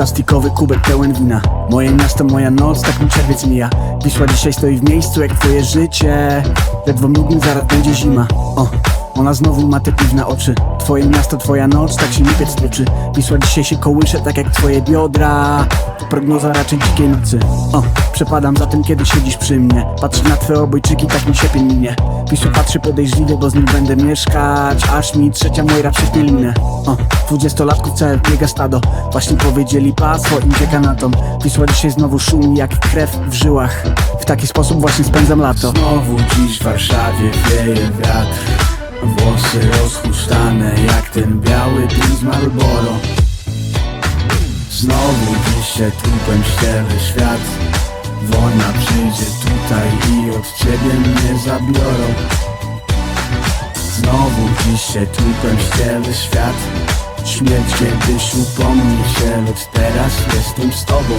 Plastikowy kubek pełen wina. Moje miasto, moja noc, tak mi czerwiec mija. Wisła dzisiaj stoi w miejscu jak twoje życie. Ledwo mrugnie, zaraz będzie zima. O, ona znowu ma te piwne oczy Twoje miasto, twoja noc, tak się lipiec toczy. Wisła dzisiaj się kołysze, tak jak twoje biodra. Prognoza raczej dzikiej nocy. O, przepadam za tym, kiedy siedzisz przy mnie. Patrzę na twoje obojczyki, tak mi siepień minie Wisła patrzy podejrzliwie, bo z nim będę mieszkać. Aż mi trzecia Mojra przyśnie linę O, dwudziestolatków całe biega stado. Właśnie powiedzieli pas, swoim czeka na tom Wisła dzisiaj znowu szumi jak krew w żyłach. W taki sposób właśnie spędzam lato. Znowu dziś w Warszawie wieje wiatr Włosy rozchusztane jak ten biały dym z Marlboro. Znowu dziś się trupem ściele świat. Wojna przyjdzie tutaj i od ciebie mnie zabiorą. Znowu dziś się trupem ściele świat. Śmierć kiedyś upomni się, lecz teraz jestem z tobą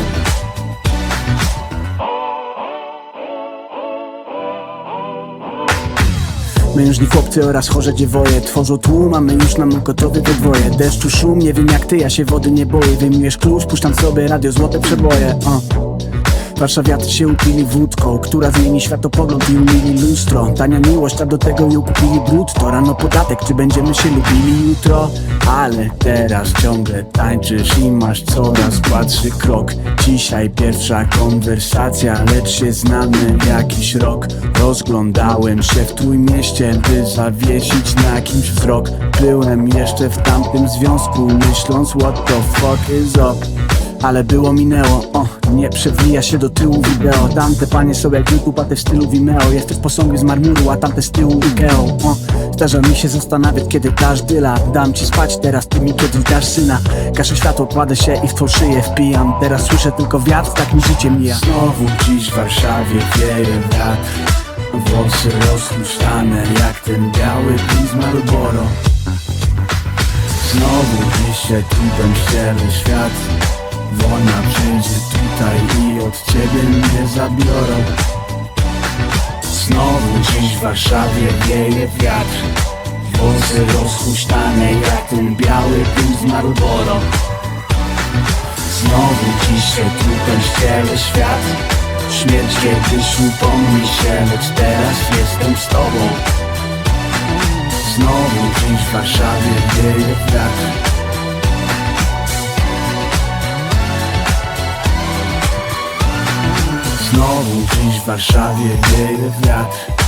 Mężni chłopcy oraz chorze dziewoje. Tworzą tłum, a my już mamy gotowy we dwoje. Deszczu szum, nie wiem jak ty, ja się wody nie boję. Wyjmujesz klucz, puszczam sobie radio, złote przeboje. O. Warszawiacy się upili wódką Która zmieni światopogląd i umili lustro. Tania miłość, a do tego ją kupili brutto. Rano podatek, czy będziemy się lubili jutro? Ale teraz ciągle tańczysz i masz coraz gładszy krok. Dzisiaj pierwsza konwersacja, lecz się znamy jakiś rok. Rozglądałem się w trójmieście, by zawiesić na kimś wzrok. Byłem jeszcze w tamtym związku, myśląc what the fuck is up ale było minęło, o, nie przewija się do tyłu wideo. Tamte panie są jak YouTube, a te w stylu Vimeo. Jesteś posągi z marmuru, a tamte z tyłu Ikeo o, Zdarza mi się zastanawiać, kiedy dasz dyla Dam ci spać, teraz ty mi kiedyś dasz syna. Gaszę światło, kładę się i w twą szyję wpijam. Teraz słyszę tylko wiatr, tak mi życie mija. Znowu dziś w Warszawie wieje wiatr. Włosy rozchuszane jak ten biały pin z Marlboro. Znowu dziś się trupem ściele świat Wojna przyjdzie tutaj i od ciebie mnie zabiorą. Znowu dziś w Warszawie wieje wiatr. Włosy rozchuszane jak ten biały pin z Marlboro. Znowu dziś się trupem ściele świat. Śmierć kiedyś upomni się, lecz teraz jestem z tobą. Znowu dziś w Warszawie wieje wiatr Znowu dziś w Warszawie wieje wiatr